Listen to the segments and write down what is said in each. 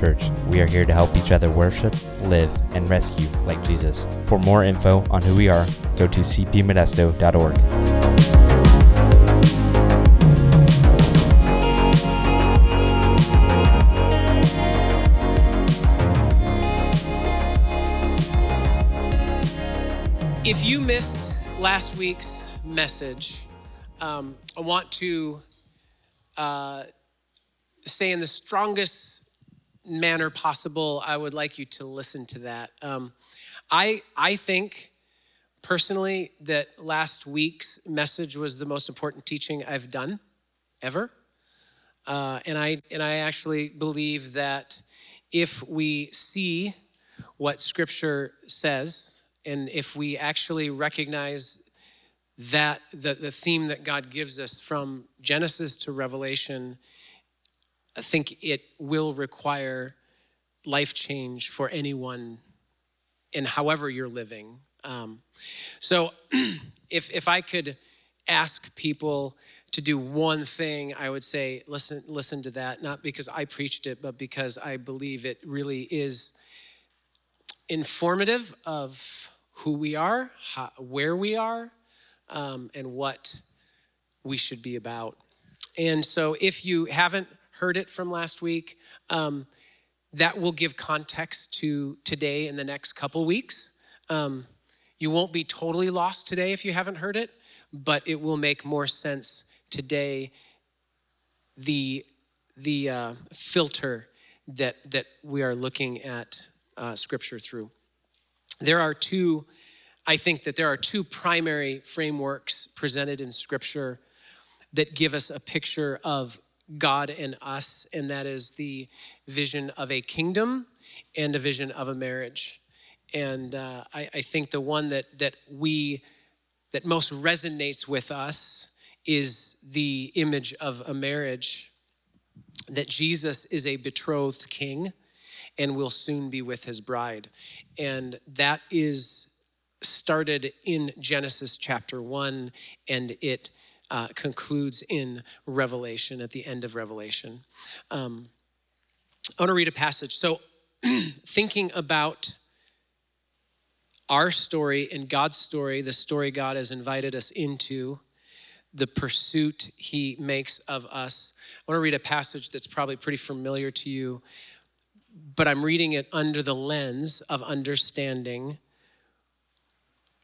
Church. We are here to help each other worship, live, and rescue like Jesus. For more info on who we are, go to cpmodesto.org. If you missed last week's message, um, I want to uh, say in the strongest manner possible, I would like you to listen to that. Um, I, I think personally that last week's message was the most important teaching I've done ever. Uh, and, I, and I actually believe that if we see what Scripture says, and if we actually recognize that the, the theme that God gives us from Genesis to Revelation, I think it will require life change for anyone in however you're living. Um, so if, if I could ask people to do one thing, I would say listen, listen to that, not because I preached it, but because I believe it really is informative of who we are, how, where we are, um, and what we should be about. And so, if you haven't heard it from last week, um, that will give context to today and the next couple weeks. Um, you won't be totally lost today if you haven't heard it, but it will make more sense today. The the uh, filter that that we are looking at uh, Scripture through. There are two, I think that there are two primary frameworks presented in Scripture that give us a picture of God and us, and that is the vision of a kingdom and a vision of a marriage. And uh, I, I think the one that that we that most resonates with us is the image of a marriage that Jesus is a betrothed king and will soon be with his bride. And that is started in Genesis chapter 1 and it uh, concludes in Revelation, at the end of Revelation. Um, I want to read a passage. So, thinking about our story and God's story, the story God has invited us into, the pursuit He makes of us, I want to read a passage that's probably pretty familiar to you, but I'm reading it under the lens of understanding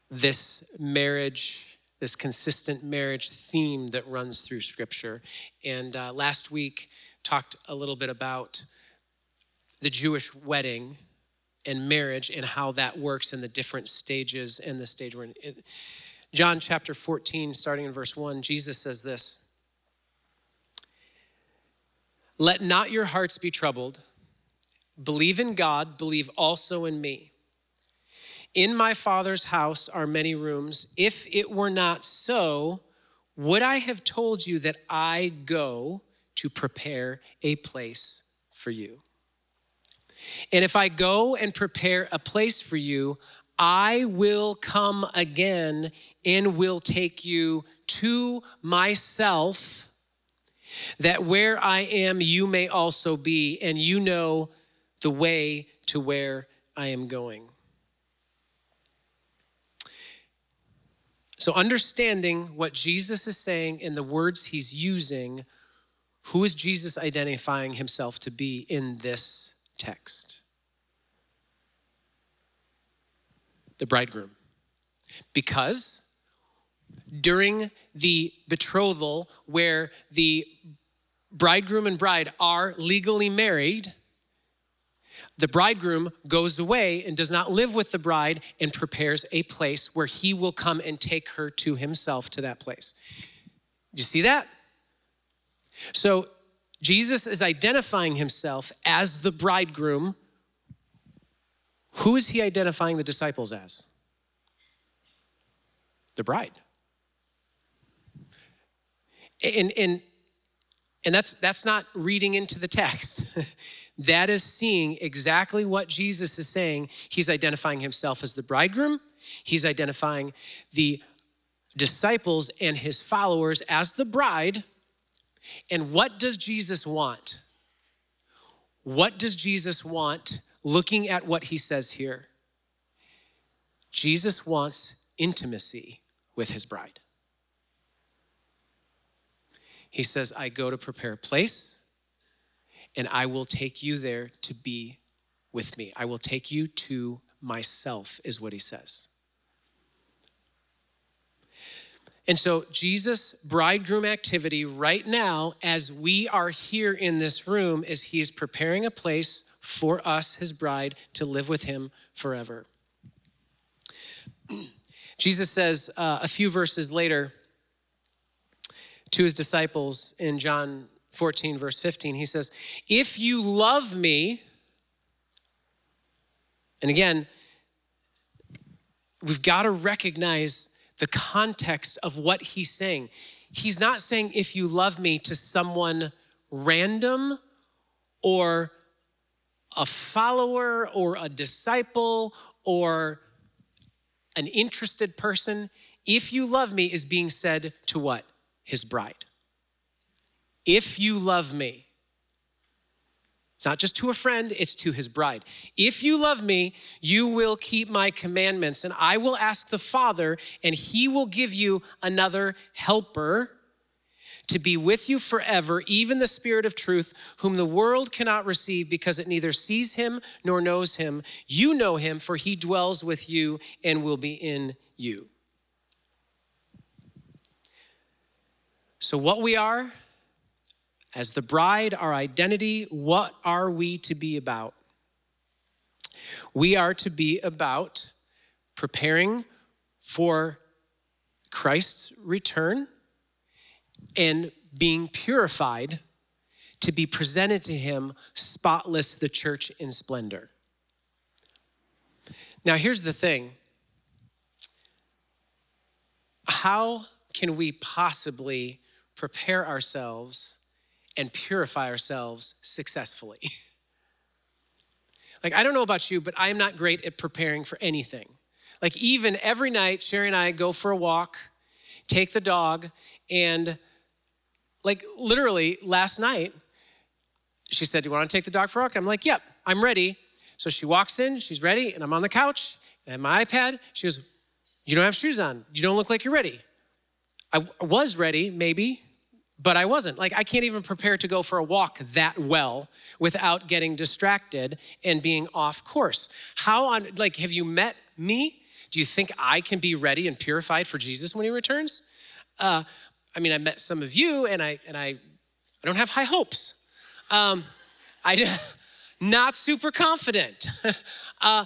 this marriage, this consistent marriage theme that runs through Scripture. And uh, last week, talked a little bit about the Jewish wedding and marriage and how that works in the different stages and the stage we're in. John chapter 14, starting in verse 1, Jesus says this Let not your hearts be troubled. Believe in God, believe also in me. In my Father's house are many rooms. If it were not so, would I have told you that I go to prepare a place for you? And if I go and prepare a place for you, I will come again and will take you to myself, that where I am, you may also be, and you know the way to where I am going. So, understanding what Jesus is saying in the words he's using, who is Jesus identifying himself to be in this text? The bridegroom. Because during the betrothal, where the bridegroom and bride are legally married, the bridegroom goes away and does not live with the bride and prepares a place where he will come and take her to himself to that place. Do you see that? So Jesus is identifying himself as the bridegroom. Who is he identifying the disciples as? The bride. And, and, and that's, that's not reading into the text. that is seeing exactly what Jesus is saying. He's identifying himself as the bridegroom, he's identifying the disciples and his followers as the bride. And what does Jesus want? what does Jesus want looking at what he says here? Jesus wants intimacy with his bride. He says, I go to prepare a place, and I will take you there to be with me. I will take you to myself, is what he says. And so, Jesus' bridegroom activity right now, as we are here in this room, is he is preparing a place for us, his bride, to live with him forever. Jesus says uh, a few verses later to his disciples in John 14, verse 15, he says, If you love me, and again, we've got to recognize the context of what he's saying. He's not saying, if you love me, to someone random or a follower or a disciple or an interested person. If you love me is being said to what? His bride. If you love me, it's not just to a friend, it's to his bride. If you love me, you will keep my commandments, and I will ask the Father, and he will give you another helper to be with you forever, even the Spirit of truth, whom the world cannot receive because it neither sees him nor knows him. You know him, for he dwells with you and will be in you. So, what we are, as the bride, our identity, what are we to be about? We are to be about preparing for Christ's return and being purified to be presented to him spotless, the church in splendor. Now, here's the thing how can we possibly prepare ourselves and purify ourselves successfully. like, I don't know about you, but I'm not great at preparing for anything. Like, even every night, Sherry and I go for a walk, take the dog, and like literally last night, she said, Do you want to take the dog for a walk? I'm like, Yep, I'm ready. So she walks in, she's ready, and I'm on the couch and my iPad. She goes, You don't have shoes on. You don't look like you're ready. I was ready, maybe, but I wasn't. Like, I can't even prepare to go for a walk that well without getting distracted and being off course. How on, like, have you met me? Do you think I can be ready and purified for Jesus when he returns? Uh, I mean, I met some of you, and I and I, I don't have high hopes. Um, I not super confident. uh,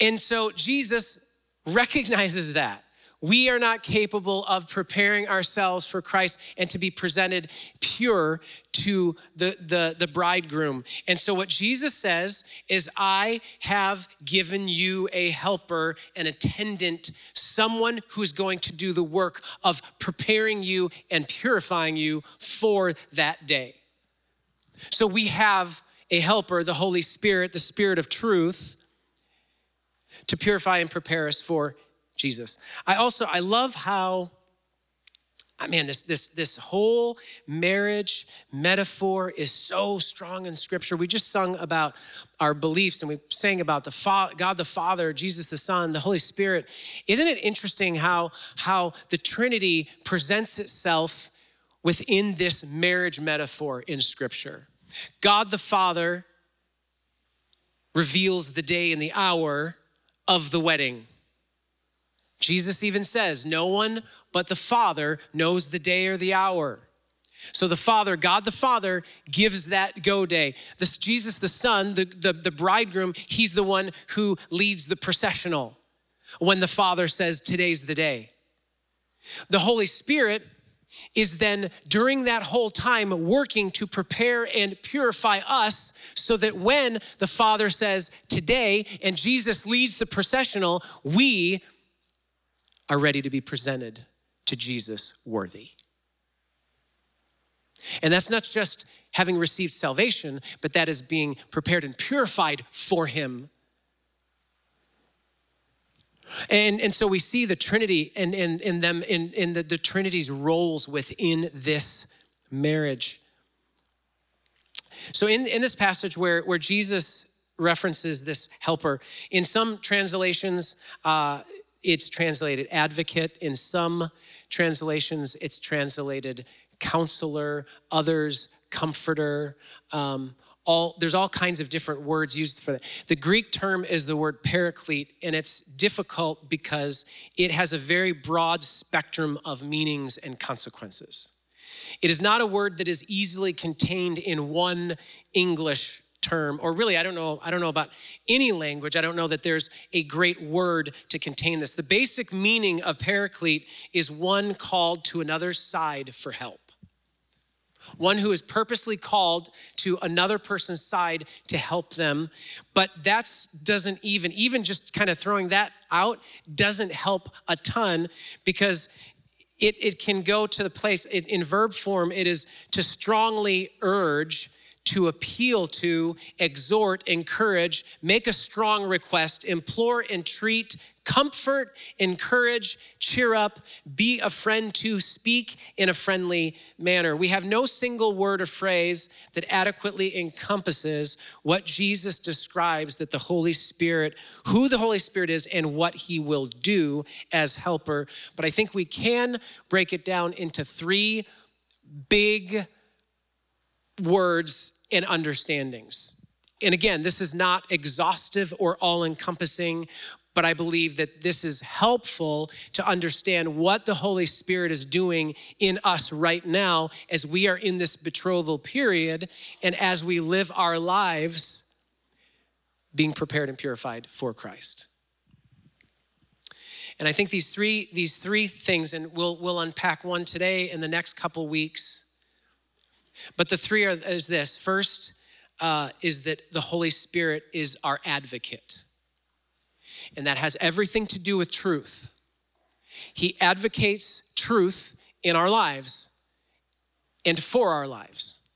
and so Jesus recognizes that we are not capable of preparing ourselves for Christ and to be presented pure to the, the, the bridegroom. And so, what Jesus says is, I have given you a helper, an attendant, someone who's going to do the work of preparing you and purifying you for that day. So, we have a helper, the Holy Spirit, the Spirit of truth, to purify and prepare us for Jesus. I also I love how ah, I mean this this this whole marriage metaphor is so strong in scripture. We just sung about our beliefs and we sang about the Fa- God the Father, Jesus the Son, the Holy Spirit. Isn't it interesting how how the Trinity presents itself within this marriage metaphor in scripture? God the Father reveals the day and the hour of the wedding. Jesus even says, No one but the Father knows the day or the hour. So the Father, God the Father, gives that go day. This Jesus the Son, the, the, the bridegroom, he's the one who leads the processional when the Father says, Today's the day. The Holy Spirit is then during that whole time working to prepare and purify us so that when the Father says today and Jesus leads the processional, we are ready to be presented to Jesus worthy. And that's not just having received salvation, but that is being prepared and purified for Him. And, and so we see the Trinity and in, in, them in, in the, the Trinity's roles within this marriage. So, in, in this passage where, where Jesus references this helper, in some translations, uh, it's translated advocate. In some translations, it's translated counselor, others, comforter. Um, all, there's all kinds of different words used for that. The Greek term is the word paraclete, and it's difficult because it has a very broad spectrum of meanings and consequences. It is not a word that is easily contained in one English term or really I don't know I don't know about any language I don't know that there's a great word to contain this. The basic meaning of paraclete is one called to another side for help. One who is purposely called to another person's side to help them. But that's doesn't even, even just kind of throwing that out doesn't help a ton because it, it can go to the place, it, in verb form, it is to strongly urge, to appeal to, exhort, encourage, make a strong request, implore, entreat, comfort, encourage, cheer up, be a friend to, speak in a friendly manner. We have no single word or phrase that adequately encompasses what Jesus describes that the Holy Spirit, who the Holy Spirit is, and what he will do as helper. But I think we can break it down into three big words and understandings. And again, this is not exhaustive or all encompassing, but I believe that this is helpful to understand what the Holy Spirit is doing in us right now as we are in this betrothal period and as we live our lives being prepared and purified for Christ. And I think these three, these three things, and we'll, we'll unpack one today in the next couple weeks. But the three are is this. First uh, is that the Holy Spirit is our advocate and that has everything to do with truth. He advocates truth in our lives and for our lives.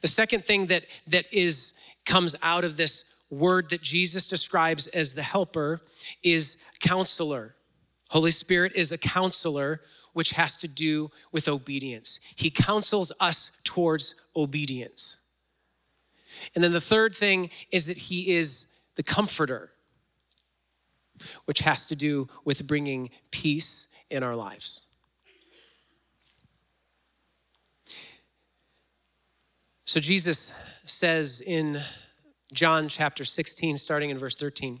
The second thing that, that is comes out of this word that Jesus describes as the helper is counselor. Holy Spirit is a counselor, which has to do with obedience. He counsels us towards obedience. And then the third thing is that he is the comforter which has to do with bringing peace in our lives. So Jesus says in John chapter 16, starting in verse 13,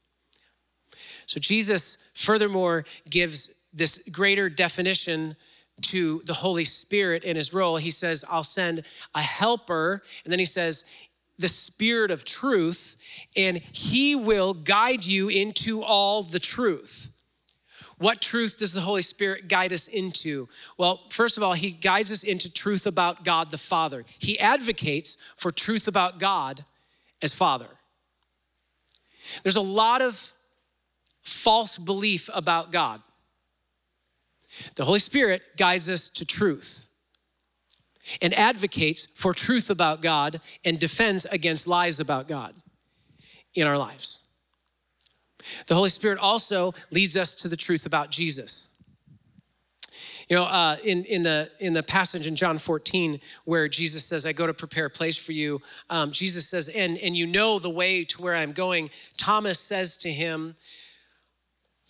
So, Jesus furthermore gives this greater definition to the Holy Spirit in his role. He says, I'll send a helper. And then he says, the Spirit of truth, and he will guide you into all the truth. What truth does the Holy Spirit guide us into? Well, first of all, he guides us into truth about God the Father. He advocates for truth about God as Father. There's a lot of false belief about God. The Holy Spirit guides us to truth and advocates for truth about God and defends against lies about God in our lives. The Holy Spirit also leads us to the truth about Jesus. You know, uh, in, in, the, in the passage in John 14 where Jesus says, I go to prepare a place for you, um, Jesus says, and, and you know the way to where I'm going. Thomas says to him,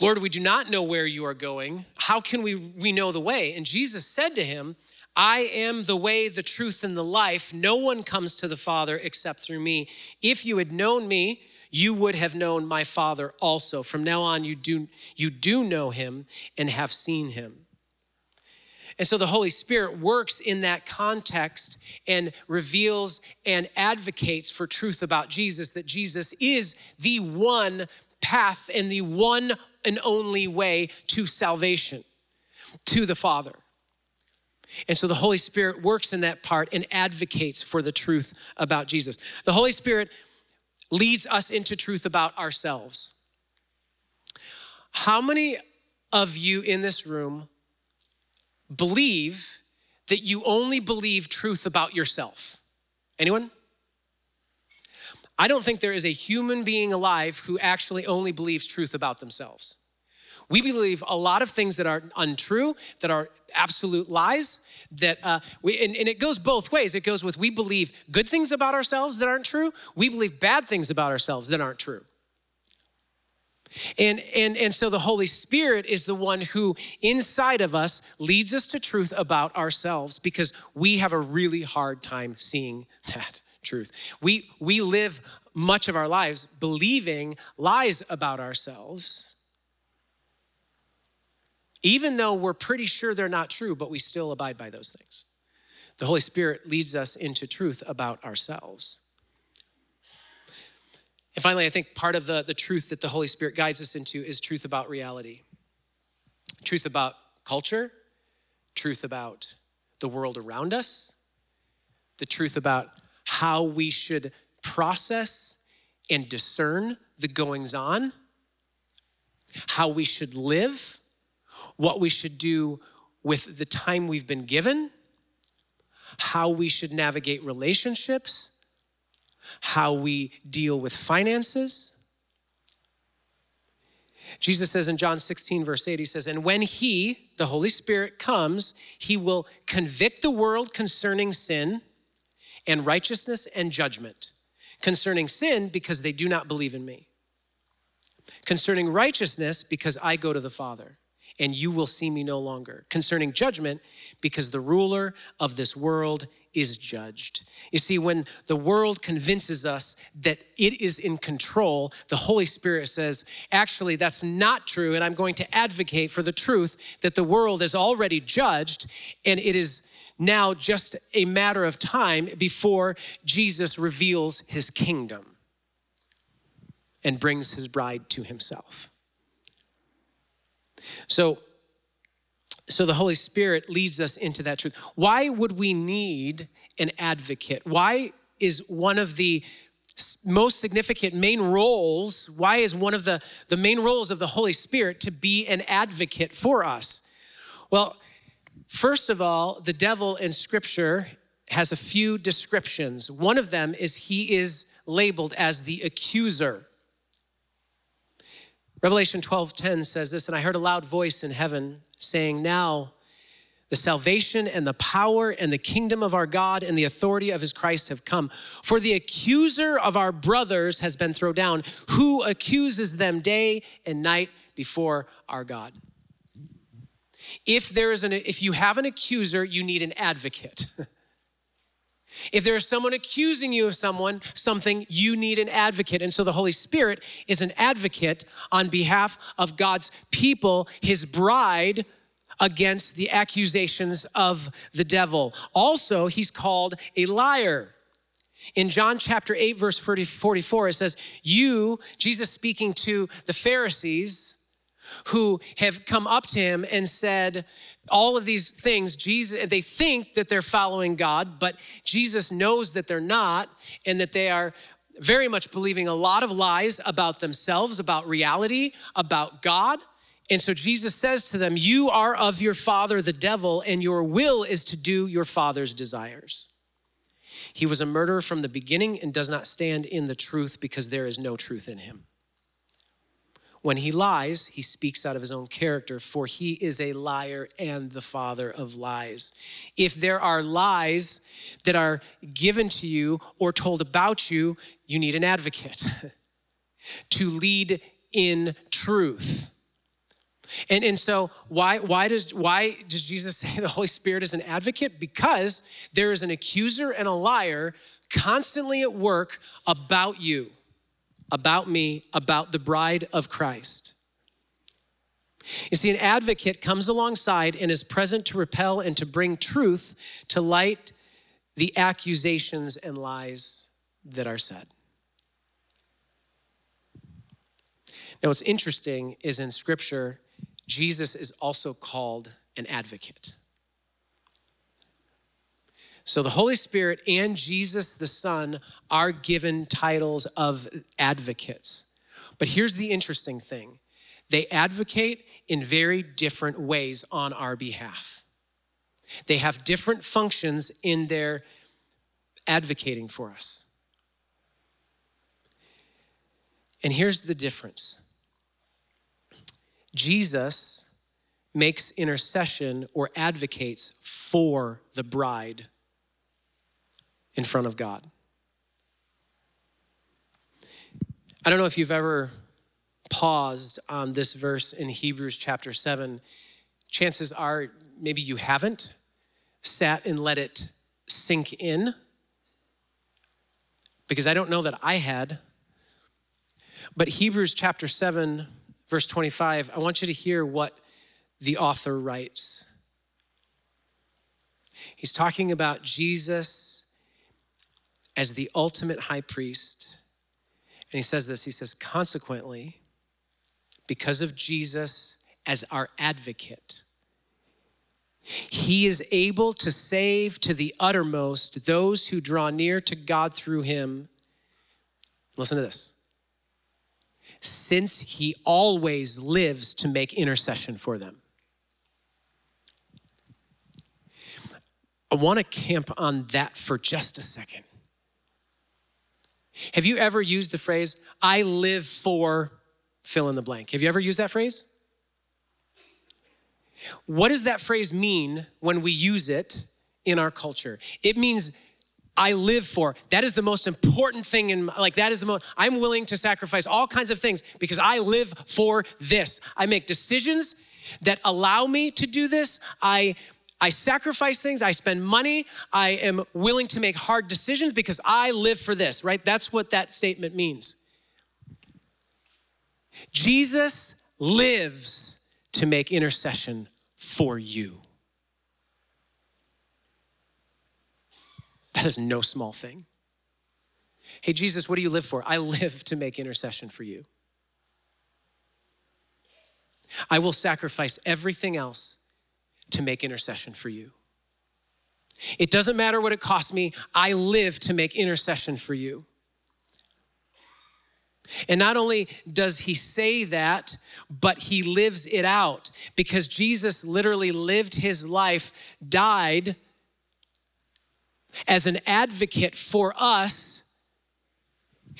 Lord, we do not know where you are going. How can we, we know the way? And Jesus said to him, I am the way, the truth, and the life. No one comes to the Father except through me. If you had known me, you would have known my Father also. From now on, you do, you do know him and have seen him. And so the Holy Spirit works in that context and reveals and advocates for truth about Jesus, that Jesus is the one path and the one and only way to salvation, to the Father. And so the Holy Spirit works in that part and advocates for the truth about Jesus. The Holy Spirit leads us into truth about ourselves. How many of you in this room believe that you only believe truth about yourself? Anyone? I don't think there is a human being alive who actually only believes truth about themselves. We believe a lot of things that are untrue, that are absolute lies, that uh, we, and, and it goes both ways. It goes with we believe good things about ourselves that aren't true, we believe bad things about ourselves that aren't true. And, and, and so the Holy Spirit is the one who inside of us leads us to truth about ourselves because we have a really hard time seeing that truth. We, we live much of our lives believing lies about ourselves even though we're pretty sure they're not true, but we still abide by those things. The Holy Spirit leads us into truth about ourselves. And finally, I think part of the, the truth that the Holy Spirit guides us into is truth about reality, truth about culture, truth about the world around us, the truth about how we should process and discern the goings on, how we should live what we should do with the time we've been given, how we should navigate relationships, how we deal with finances. Jesus says in John 16, verse 8, he says, And when he, the Holy Spirit, comes, he will convict the world concerning sin and righteousness and judgment. Concerning sin, because they do not believe in me. Concerning righteousness, because I go to the Father and you will see me no longer. Concerning judgment, because the ruler of this world is judged. You see, when the world convinces us that it is in control, the Holy Spirit says, actually, that's not true, and I'm going to advocate for the truth that the world is already judged, and it is now just a matter of time before Jesus reveals his kingdom and brings his bride to himself. So, so the Holy Spirit leads us into that truth. Why would we need an advocate? Why is one of the most significant main roles, why is one of the, the main roles of the Holy Spirit to be an advocate for us? Well, first of all, the devil in Scripture has a few descriptions. One of them is he is labeled as the accuser. Revelation 12:10 says this, and I heard a loud voice in heaven saying, Now the salvation and the power and the kingdom of our God and the authority of his Christ have come. For the accuser of our brothers has been thrown down, who accuses them day and night before our God. If there is an if you have an accuser, you need an advocate. If there is someone accusing you of someone, something, you need an advocate. And so the Holy Spirit is an advocate on behalf of God's people, his bride, against the accusations of the devil. Also, he's called a liar. In John chapter 8, verse 44, it says, You, Jesus speaking to the Pharisees, who have come up to him and said, all of these things, Jesus, they think that they're following God, but Jesus knows that they're not, and that they are very much believing a lot of lies about themselves, about reality, about God. And so Jesus says to them, You are of your father, the devil, and your will is to do your father's desires. He was a murderer from the beginning and does not stand in the truth because there is no truth in him. When he lies, he speaks out of his own character, for he is a liar and the father of lies. If there are lies that are given to you or told about you, you need an advocate to lead in truth. And, and so why, why, does, why does Jesus say the Holy Spirit is an advocate? Because there is an accuser and a liar constantly at work about you about me, about the bride of Christ. You see, an advocate comes alongside and is present to repel and to bring truth to light the accusations and lies that are said. Now, what's interesting is in Scripture, Jesus is also called an advocate. So the Holy Spirit and Jesus the Son are given titles of advocates. But here's the interesting thing they advocate in very different ways on our behalf. They have different functions in their advocating for us. And here's the difference Jesus makes intercession or advocates for the bride in front of God. I don't know if you've ever paused on this verse in Hebrews chapter 7. Chances are maybe you haven't sat and let it sink in because I don't know that I had. But Hebrews chapter 7, verse 25, I want you to hear what the author writes. He's talking about Jesus as the ultimate high priest. And he says this he says, consequently, because of Jesus as our advocate, he is able to save to the uttermost those who draw near to God through him. Listen to this. Since he always lives to make intercession for them. I want to camp on that for just a second. Have you ever used the phrase, I live for fill in the blank? Have you ever used that phrase? What does that phrase mean when we use it in our culture? It means I live for. That is the most important thing in like that is the most I'm willing to sacrifice all kinds of things because I live for this. I make decisions that allow me to do this. I I sacrifice things, I spend money, I am willing to make hard decisions because I live for this, right? That's what that statement means. Jesus lives to make intercession for you. That is no small thing. Hey, Jesus, what do you live for? I live to make intercession for you. I will sacrifice everything else to make intercession for you. It doesn't matter what it costs me, I live to make intercession for you. And not only does he say that, but he lives it out because Jesus literally lived his life, died as an advocate for us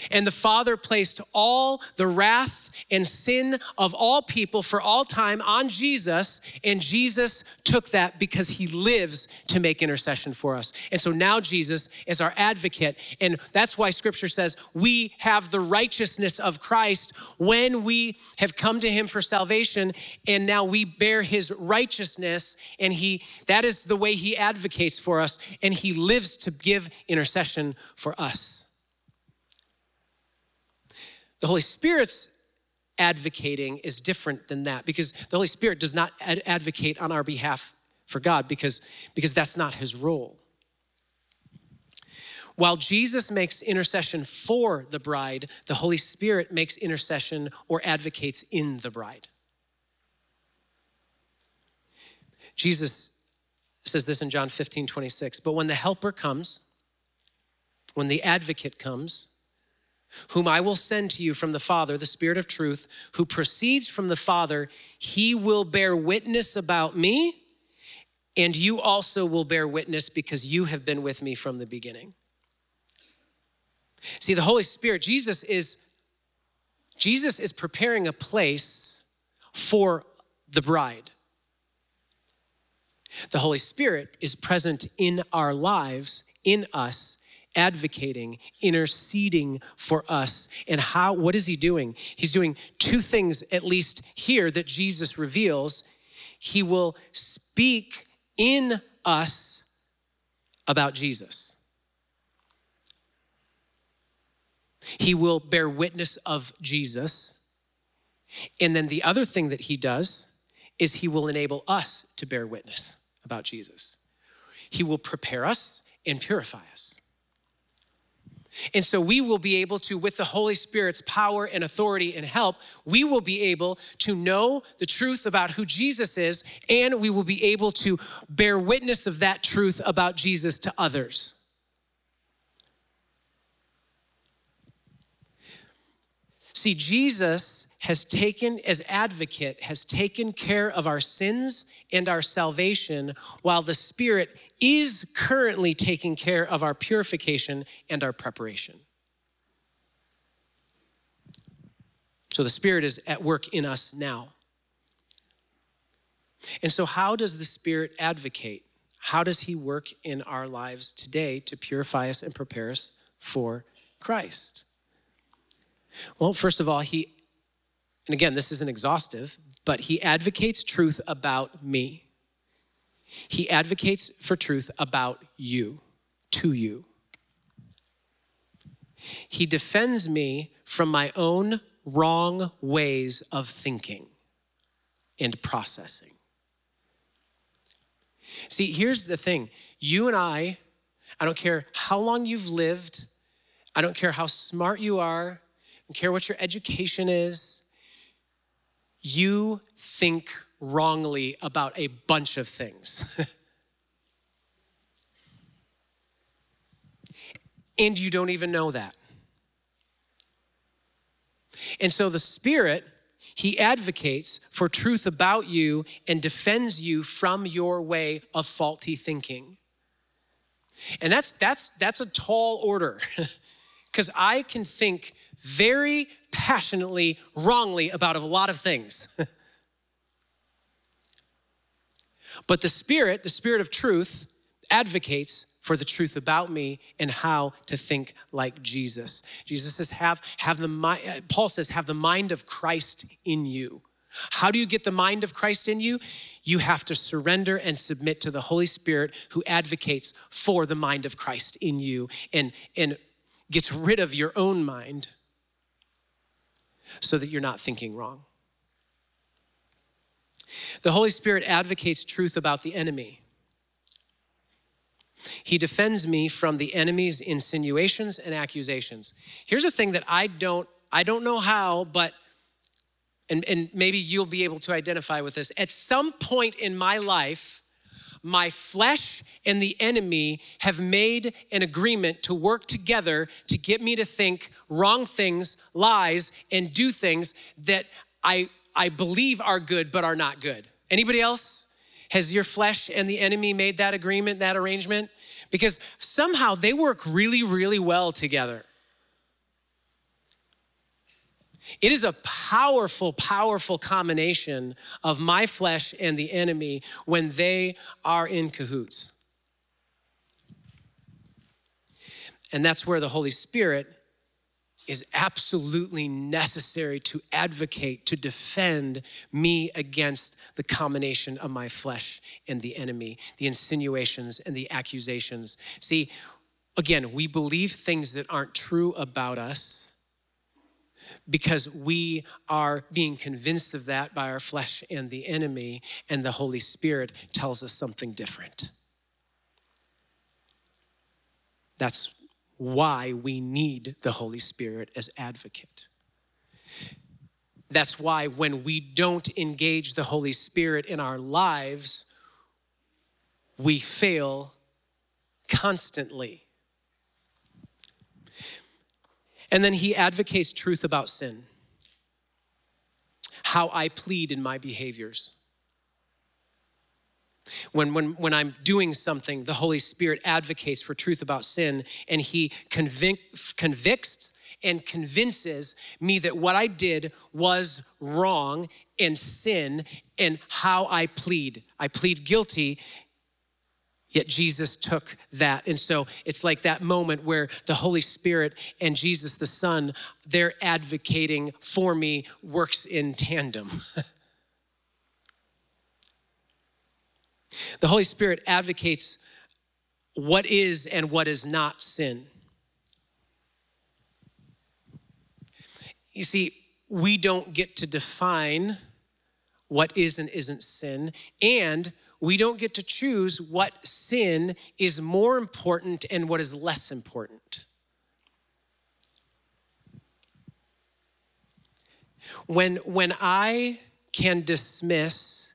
and the Father placed all the wrath and sin of all people for all time on Jesus, and Jesus took that because he lives to make intercession for us. And so now Jesus is our advocate, and that's why scripture says we have the righteousness of Christ when we have come to him for salvation, and now we bear his righteousness, and he that is the way he advocates for us, and he lives to give intercession for us. The Holy Spirit's advocating is different than that because the Holy Spirit does not ad- advocate on our behalf for God because, because that's not his role. While Jesus makes intercession for the bride, the Holy Spirit makes intercession or advocates in the bride. Jesus says this in John 15, 26. But when the helper comes, when the advocate comes, whom I will send to you from the Father, the Spirit of truth, who proceeds from the Father, he will bear witness about me, and you also will bear witness because you have been with me from the beginning. See, the Holy Spirit, Jesus is Jesus is preparing a place for the bride. The Holy Spirit is present in our lives, in us, advocating, interceding for us. And how, what is he doing? He's doing two things, at least here, that Jesus reveals. He will speak in us about Jesus. He will bear witness of Jesus. And then the other thing that he does is he will enable us to bear witness about Jesus. He will prepare us and purify us. And so we will be able to, with the Holy Spirit's power and authority and help, we will be able to know the truth about who Jesus is, and we will be able to bear witness of that truth about Jesus to others. See, Jesus has taken, as advocate, has taken care of our sins and our salvation, while the Spirit is currently taking care of our purification and our preparation. So the Spirit is at work in us now. And so, how does the Spirit advocate? How does He work in our lives today to purify us and prepare us for Christ? Well, first of all, He, and again, this isn't exhaustive, but He advocates truth about me. He advocates for truth about you, to you. He defends me from my own wrong ways of thinking and processing. See, here's the thing you and I, I don't care how long you've lived, I don't care how smart you are, don't care what your education is, you think wrongly about a bunch of things. and you don't even know that. And so the Spirit, He advocates for truth about you and defends you from your way of faulty thinking. And that's that's that's a tall order. Cuz I can think very passionately wrongly about a lot of things. But the Spirit, the Spirit of truth, advocates for the truth about me and how to think like Jesus. Jesus says, have, have the mind, Paul says, have the mind of Christ in you. How do you get the mind of Christ in you? You have to surrender and submit to the Holy Spirit who advocates for the mind of Christ in you and, and gets rid of your own mind so that you're not thinking wrong. The Holy Spirit advocates truth about the enemy. He defends me from the enemy's insinuations and accusations. Here's a thing that I don't I don't know how, but and, and maybe you'll be able to identify with this. At some point in my life, my flesh and the enemy have made an agreement to work together to get me to think wrong things, lies, and do things that I, I believe are good but are not good. Anybody else? Has your flesh and the enemy made that agreement, that arrangement? Because somehow they work really, really well together. It is a powerful, powerful combination of my flesh and the enemy when they are in cahoots. And that's where the Holy Spirit is absolutely necessary to advocate, to defend me against the combination of my flesh and the enemy, the insinuations and the accusations. See, again, we believe things that aren't true about us because we are being convinced of that by our flesh and the enemy, and the Holy Spirit tells us something different. That's why we need the Holy Spirit as advocate. That's why when we don't engage the Holy Spirit in our lives, we fail constantly. And then he advocates truth about sin, how I plead in my behaviors. When, when, when I'm doing something, the Holy Spirit advocates for truth about sin and He convic- convicts and convinces me that what I did was wrong and sin and how I plead. I plead guilty, yet Jesus took that. And so it's like that moment where the Holy Spirit and Jesus the Son, they're advocating for me, works in tandem. The Holy Spirit advocates what is and what is not sin. You see, we don't get to define what is and isn't sin, and we don't get to choose what sin is more important and what is less important. When, when I can dismiss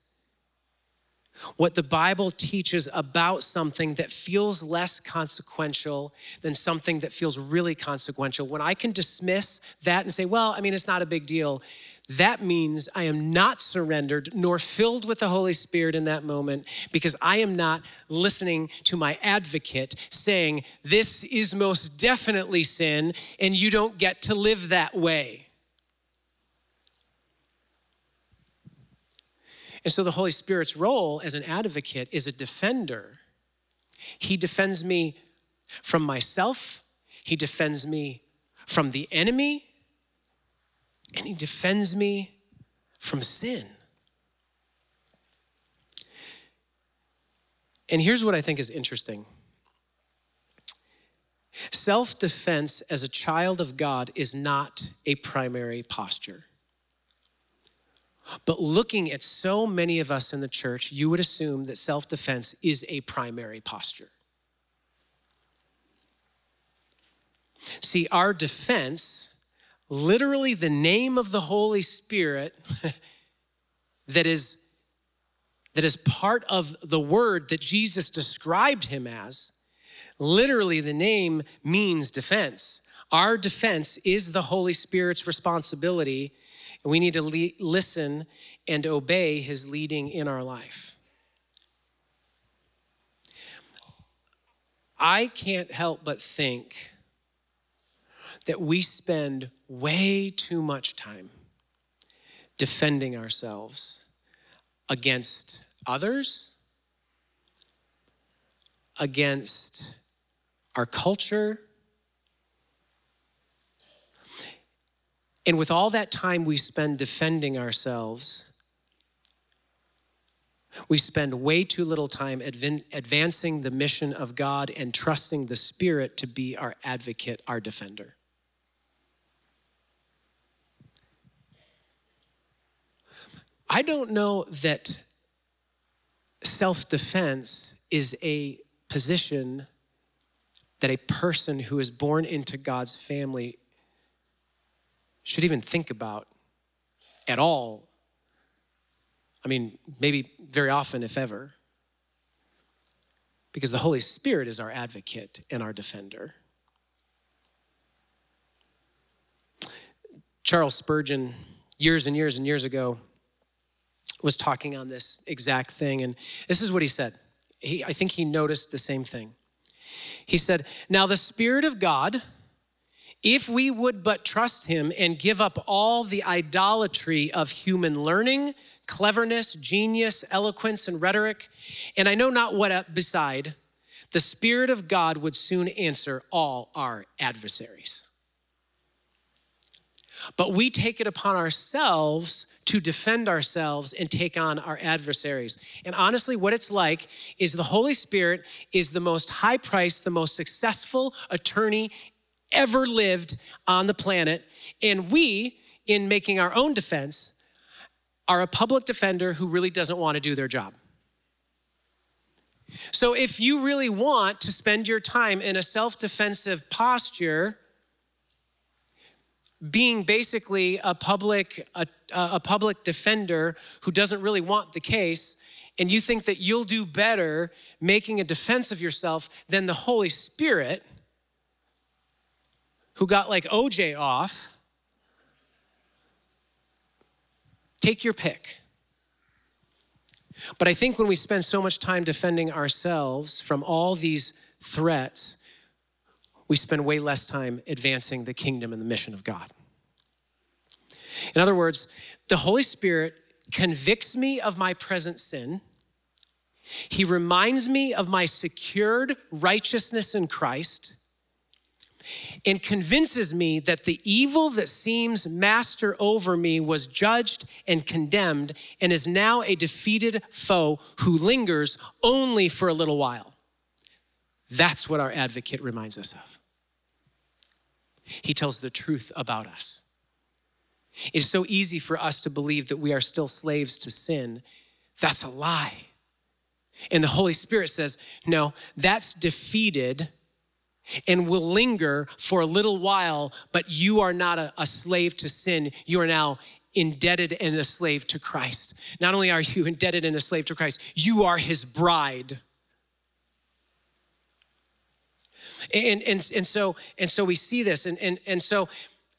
what the Bible teaches about something that feels less consequential than something that feels really consequential, when I can dismiss that and say, well, I mean, it's not a big deal, that means I am not surrendered nor filled with the Holy Spirit in that moment because I am not listening to my advocate saying, This is most definitely sin, and you don't get to live that way. And so the Holy Spirit's role as an advocate is a defender. He defends me from myself, He defends me from the enemy, and He defends me from sin. And here's what I think is interesting self defense as a child of God is not a primary posture. But looking at so many of us in the church, you would assume that self defense is a primary posture. See, our defense literally the name of the Holy Spirit that is that is part of the word that Jesus described him as. Literally the name means defense. Our defense is the Holy Spirit's responsibility, and we need to le- listen and obey his leading in our life. I can't help but think that we spend way too much time defending ourselves against others, against our culture. And with all that time we spend defending ourselves, we spend way too little time advancing the mission of God and trusting the Spirit to be our advocate, our defender. I don't know that self defense is a position that a person who is born into God's family should even think about at all. I mean, maybe very often, if ever. Because the Holy Spirit is our advocate and our defender. Charles Spurgeon, years and years and years ago, was talking on this exact thing. And this is what he said. He, I think he noticed the same thing. He said, Now the Spirit of God, if we would but trust him and give up all the idolatry of human learning, cleverness, genius, eloquence, and rhetoric, and I know not what beside, the Spirit of God would soon answer all our adversaries. But we take it upon ourselves to defend ourselves and take on our adversaries. And honestly, what it's like is the Holy Spirit is the most high priced, the most successful attorney ever lived on the planet. And we, in making our own defense, are a public defender who really doesn't want to do their job. So, if you really want to spend your time in a self defensive posture, being basically a public a, a public defender who doesn't really want the case and you think that you'll do better making a defense of yourself than the Holy Spirit who got like OJ off take your pick. But I think when we spend so much time defending ourselves from all these threats we spend way less time advancing the kingdom and the mission of God. In other words, the Holy Spirit convicts me of my present sin. He reminds me of my secured righteousness in Christ and convinces me that the evil that seems master over me was judged and condemned and is now a defeated foe who lingers only for a little while. That's what our advocate reminds us of. He tells the truth about us. It is so easy for us to believe that we are still slaves to sin. That's a lie. And the Holy Spirit says, no, that's defeated and will linger for a little while, but you are not a, a slave to sin. You are now indebted and a slave to Christ. Not only are you indebted and a slave to Christ, you are his bride. And, and, and so and so we see this and, and, and so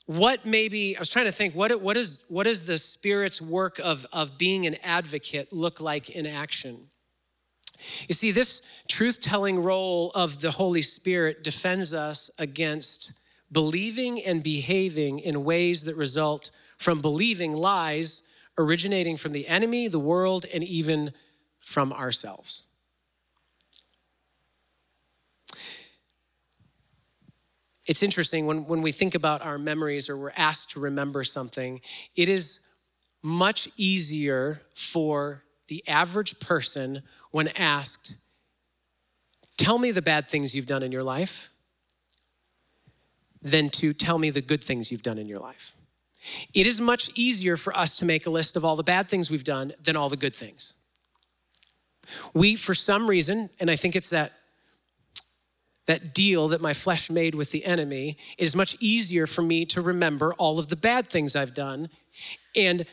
what maybe i was trying to think what, what, is, what does the spirit's work of, of being an advocate look like in action? You see this truth-telling role of the holy spirit defends us against believing and behaving in ways that result from believing lies originating from the enemy the world and even from ourselves it's interesting when, when we think about our memories or we're asked to remember something, it is much easier for the average person when asked, Tell me the bad things you've done in your life, than to tell me the good things you've done in your life. It is much easier for us to make a list of all the bad things we've done than all the good things. We, for some reason, and I think it's that that deal that my flesh made with the enemy, it is much easier for me to remember all of the bad things I've done. And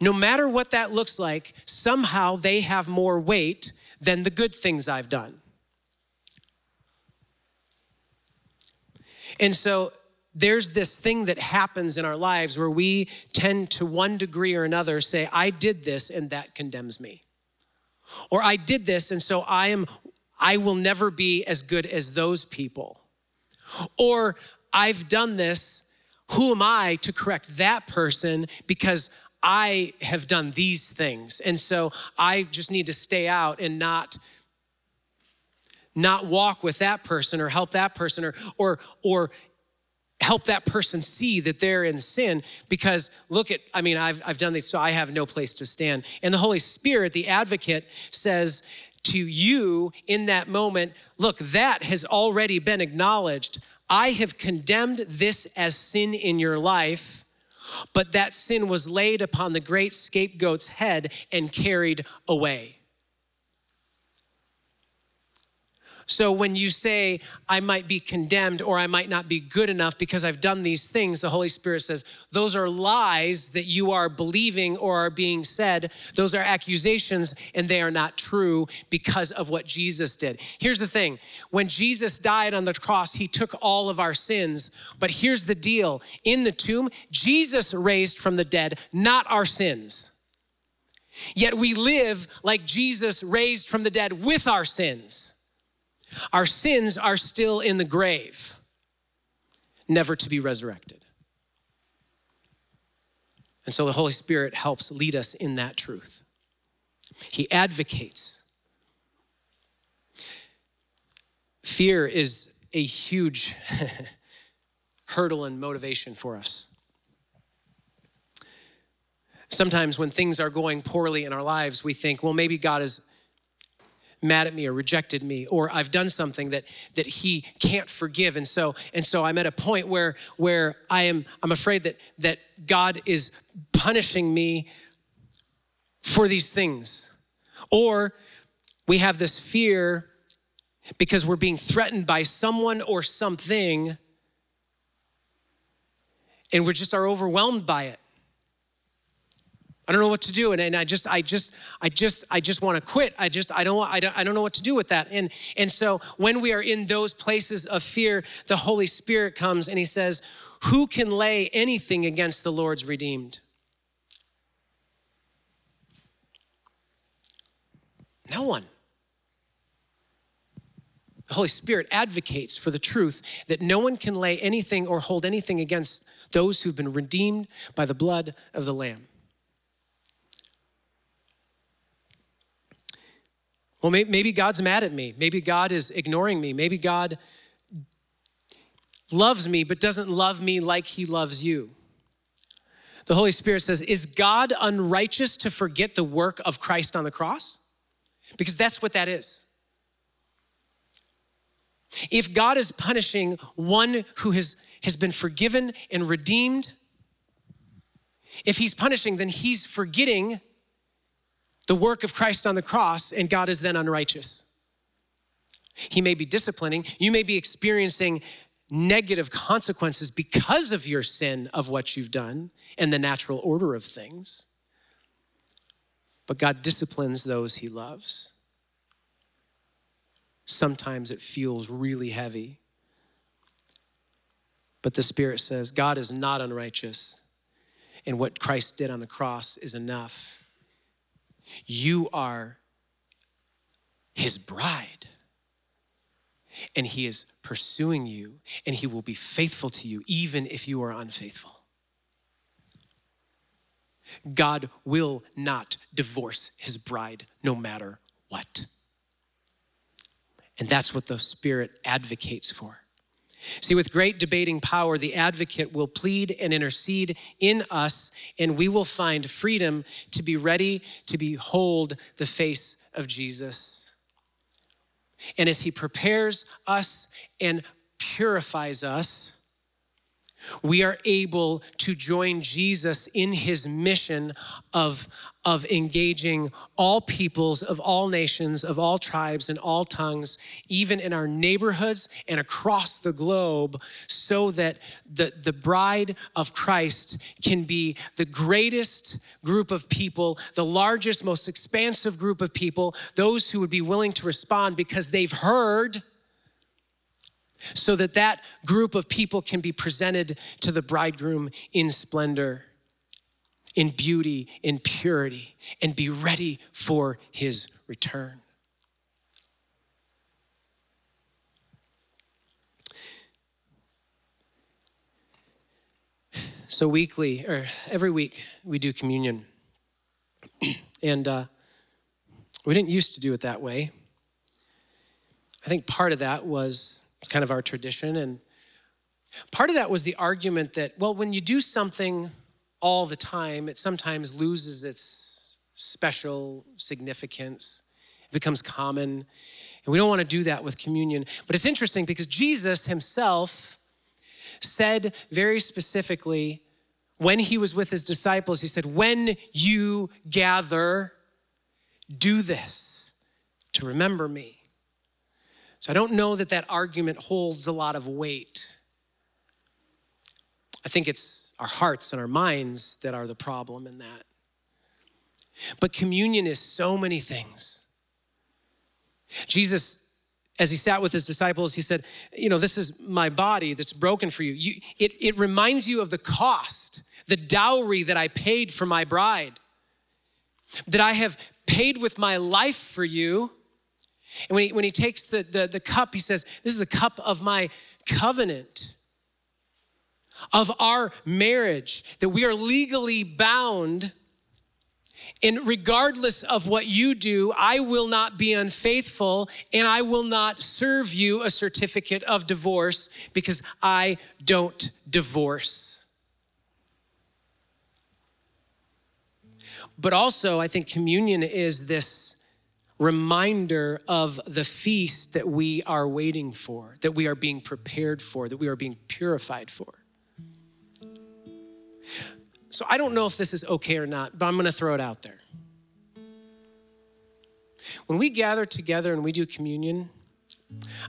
no matter what that looks like, somehow they have more weight than the good things I've done. And so there's this thing that happens in our lives where we tend to one degree or another say, I did this and that condemns me. Or I did this and so I am I will never be as good as those people. Or I've done this, who am I to correct that person because I have done these things. And so I just need to stay out and not not walk with that person or help that person or or or help that person see that they're in sin because look at i mean I've, I've done these so i have no place to stand and the holy spirit the advocate says to you in that moment look, that has already been acknowledged. I have condemned this as sin in your life, but that sin was laid upon the great scapegoat's head and carried away. So when you say, I might be condemned or I might not be good enough because I've done these things, the Holy Spirit says, those are lies that you are believing or are being said. Those are accusations and they are not true because of what Jesus did. Here's the thing when Jesus died on the cross, he took all of our sins. But here's the deal in the tomb, Jesus raised from the dead, not our sins. Yet we live like Jesus raised from the dead with our sins. Our sins are still in the grave, never to be resurrected. And so the Holy Spirit helps lead us in that truth. He advocates. Fear is a huge hurdle and motivation for us. Sometimes when things are going poorly in our lives, we think, well, maybe God is mad at me or rejected me or I've done something that that he can't forgive. And so and so I'm at a point where where I am I'm afraid that that God is punishing me for these things. Or we have this fear because we're being threatened by someone or something and we're just are overwhelmed by it I don't know what to do. And, and I just, I just, I just, I just want to quit. I just, I don't, I don't, I don't know what to do with that. And, and so when we are in those places of fear, the Holy Spirit comes and he says, who can lay anything against the Lord's redeemed? No one. The Holy Spirit advocates for the truth that no one can lay anything or hold anything against those who've been redeemed by the blood of the Lamb. Well, maybe God's mad at me. Maybe God is ignoring me. Maybe God loves me, but doesn't love me like he loves you. The Holy Spirit says, Is God unrighteous to forget the work of Christ on the cross? Because that's what that is. If God is punishing one who has, has been forgiven and redeemed, if he's punishing, then he's forgetting the work of Christ on the cross, and God is then unrighteous. He may be disciplining, you may be experiencing negative consequences because of your sin of what you've done and the natural order of things. But God disciplines those he loves. Sometimes it feels really heavy. But the Spirit says God is not unrighteous, and what Christ did on the cross is enough. You are his bride, and he is pursuing you, and he will be faithful to you, even if you are unfaithful. God will not divorce his bride no matter what. And that's what the Spirit advocates for. See, with great debating power, the advocate will plead and intercede in us, and we will find freedom to be ready to behold the face of Jesus. And as he prepares us and purifies us, we are able to join Jesus in his mission of, of engaging all peoples of all nations, of all tribes and all tongues, even in our neighborhoods and across the globe, so that the, the bride of Christ can be the greatest group of people, the largest, most expansive group of people, those who would be willing to respond because they've heard so that that group of people can be presented to the bridegroom in splendor, in beauty, in purity, and be ready for his return. So, weekly, or every week, we do communion. and uh, we didn't used to do it that way. I think part of that was it's kind of our tradition. And part of that was the argument that, well, when you do something all the time, it sometimes loses its special significance, it becomes common. And we don't want to do that with communion. But it's interesting because Jesus himself said very specifically when he was with his disciples, he said, When you gather, do this to remember me. So I don't know that that argument holds a lot of weight. I think it's our hearts and our minds that are the problem in that. But communion is so many things. Jesus, as he sat with his disciples, he said, You know, this is my body that's broken for you. you it, it reminds you of the cost, the dowry that I paid for my bride, that I have paid with my life for you and when he, when he takes the, the, the cup, he says, This is a cup of my covenant, of our marriage, that we are legally bound. And regardless of what you do, I will not be unfaithful and I will not serve you a certificate of divorce because I don't divorce. But also, I think communion is this reminder of the feast that we are waiting for, that we are being prepared for, that we are being purified for. So I don't know if this is okay or not, but I'm going to throw it out there. When we gather together and we do communion,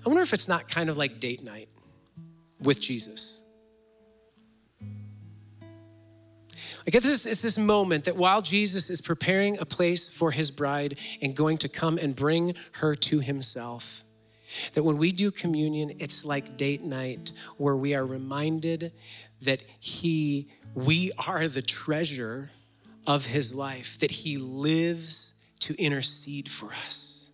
I wonder if it's not kind of like date night with Jesus. Like it's this, it's this moment that while Jesus is preparing a place for his bride and going to come and bring her to himself, that when we do communion, it's like date night where we are reminded that he, we are the treasure of his life, that he lives to intercede for us.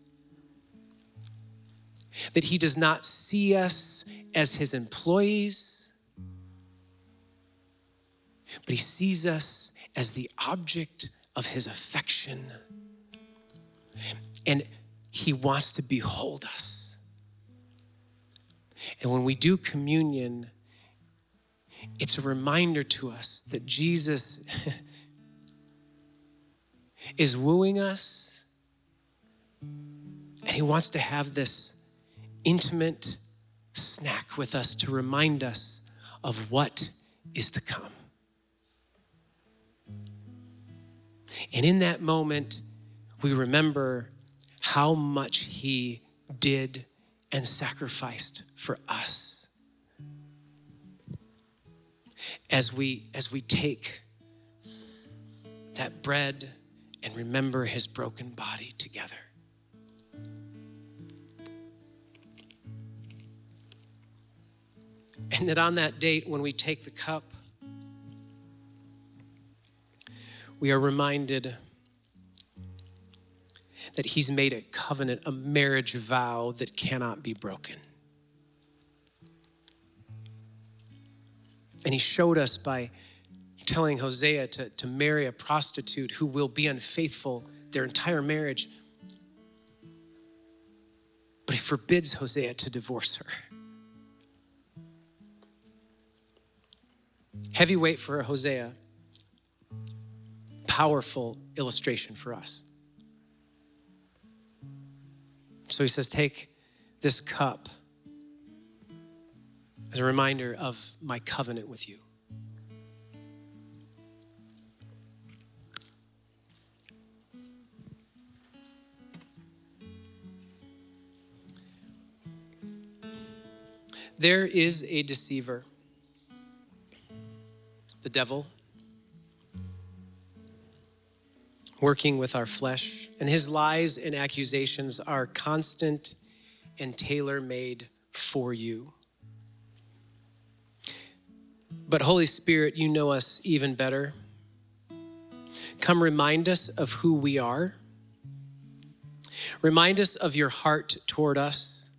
That he does not see us as his employees but he sees us as the object of his affection. And he wants to behold us. And when we do communion, it's a reminder to us that Jesus is wooing us and he wants to have this intimate snack with us to remind us of what is to come. And in that moment, we remember how much He did and sacrificed for us. as we as we take that bread and remember his broken body together. And that on that date, when we take the cup, we are reminded that he's made a covenant, a marriage vow that cannot be broken. And he showed us by telling Hosea to, to marry a prostitute who will be unfaithful their entire marriage. But he forbids Hosea to divorce her. Heavyweight for Hosea, powerful illustration for us. So he says, Take this cup as a reminder of my covenant with you. There is a deceiver, the devil, working with our flesh, and his lies and accusations are constant and tailor made for you. But, Holy Spirit, you know us even better. Come remind us of who we are. Remind us of your heart toward us.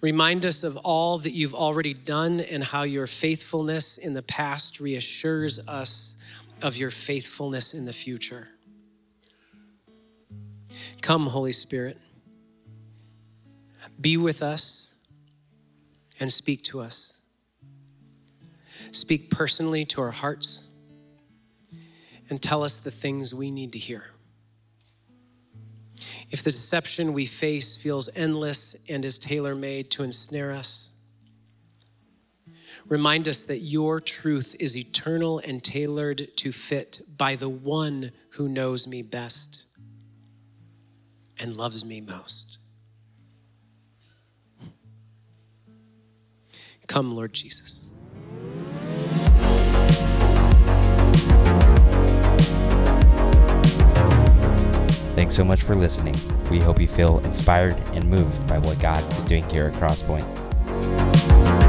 Remind us of all that you've already done and how your faithfulness in the past reassures us of your faithfulness in the future. Come, Holy Spirit, be with us and speak to us. Speak personally to our hearts and tell us the things we need to hear. If the deception we face feels endless and is tailor made to ensnare us, remind us that your truth is eternal and tailored to fit by the one who knows me best and loves me most. Come, Lord Jesus. Thanks so much for listening. We hope you feel inspired and moved by what God is doing here at Crosspoint.